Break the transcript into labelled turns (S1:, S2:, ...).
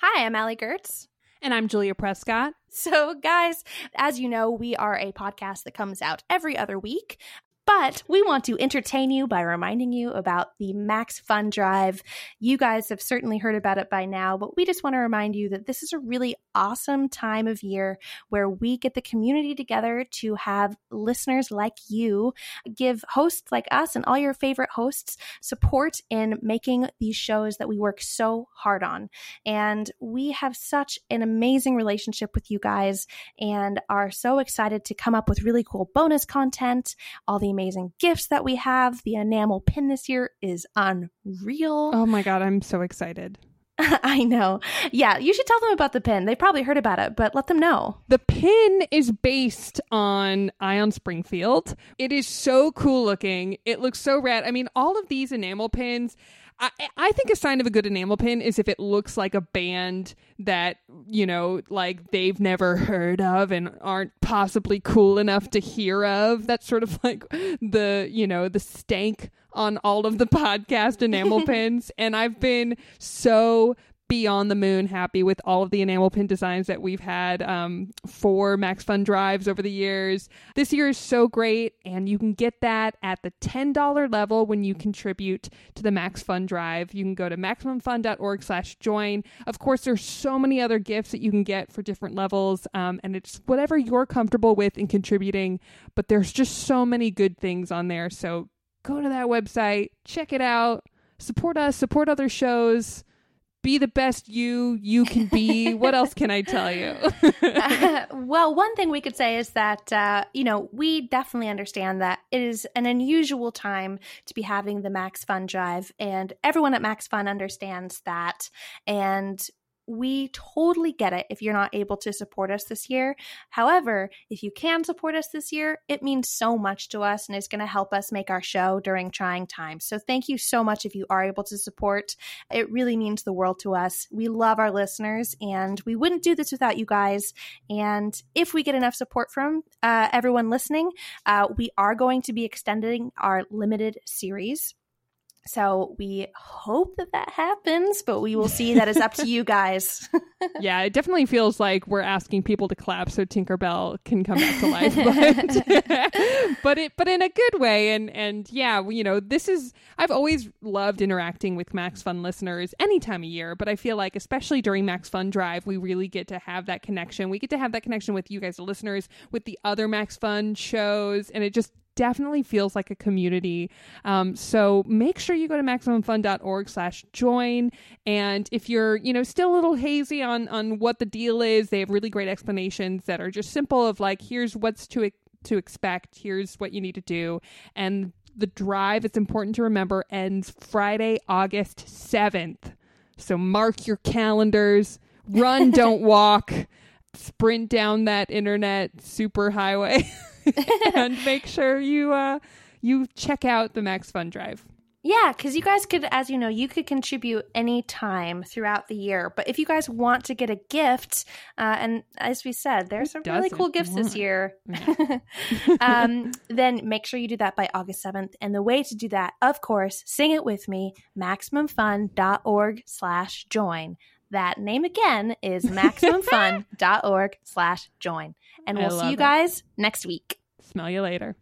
S1: Hi, I'm Allie Goertz.
S2: And I'm Julia Prescott.
S1: So, guys, as you know, we are a podcast that comes out every other week. But we want to entertain you by reminding you about the Max Fun Drive. You guys have certainly heard about it by now, but we just want to remind you that this is a really awesome time of year where we get the community together to have listeners like you give hosts like us and all your favorite hosts support in making these shows that we work so hard on. And we have such an amazing relationship with you guys and are so excited to come up with really cool bonus content, all the amazing gifts that we have. The enamel pin this year is unreal.
S2: Oh my God, I'm so excited.
S1: I know. Yeah, you should tell them about the pin. They probably heard about it, but let them know.
S2: The pin is based on Round Springfield. It is so cool looking. It looks so rad. I mean, all of these enamel pins I, I think a sign of a good enamel pin is if it looks like a band that, you know, like they've never heard of and aren't possibly cool enough to hear of. That's sort of like the, you know, the stank on all of the podcast enamel pins. And I've been so beyond the moon happy with all of the enamel pin designs that we've had um, for Max Fun drives over the years. This year is so great, and you can get that at the $10 level when you contribute to the Max Fun drive. You can go to maximumfun.org slash join. Of course, there's so many other gifts that you can get for different levels, um, and it's whatever you're comfortable with in contributing, but there's just so many good things on there. So go to that website, check it out, support us, support other shows be the best you you can be. what else can I tell you?
S1: uh, well, one thing we could say is that uh, you know we definitely understand that it is an unusual time to be having the Max Fun Drive, and everyone at Max Fun understands that. And we totally get it if you're not able to support us this year. However, if you can support us this year, it means so much to us and is going to help us make our show during trying times. So thank you so much if you are able to support. It really means the world to us. We love our listeners and we wouldn't do this without you guys. And if we get enough support from uh, everyone listening, uh, we are going to be extending our limited series so we hope that that happens, but we will see. That is up to you guys.
S2: yeah, it definitely feels like we're asking people to clap so Tinkerbell can come back to life, but but it but in a good way. And and yeah, you know, this is I've always loved interacting with Max Fun listeners any time of year, but I feel like especially during Max Fun Drive, we really get to have that connection. We get to have that connection with you guys, the listeners, with the other Max Fun shows, and it just definitely feels like a community. Um, so make sure you go to maximumfun.org slash join. And if you're, you know, still a little hazy on, on what the deal is, they have really great explanations that are just simple of like, here's what's to, to expect. Here's what you need to do. And the drive, it's important to remember, ends Friday, August 7th. So mark your calendars. Run, don't walk. Sprint down that internet superhighway. and make sure you uh, you check out the Max Fun Drive.
S1: Yeah, because you guys could, as you know, you could contribute any time throughout the year. But if you guys want to get a gift, uh, and as we said, there's some really cool gifts want? this year, yeah. um, then make sure you do that by August 7th. And the way to do that, of course, sing it with me, MaximumFun.org slash join. That name again is MaximumFun.org slash join. And we'll see you guys next week.
S2: Smell you later.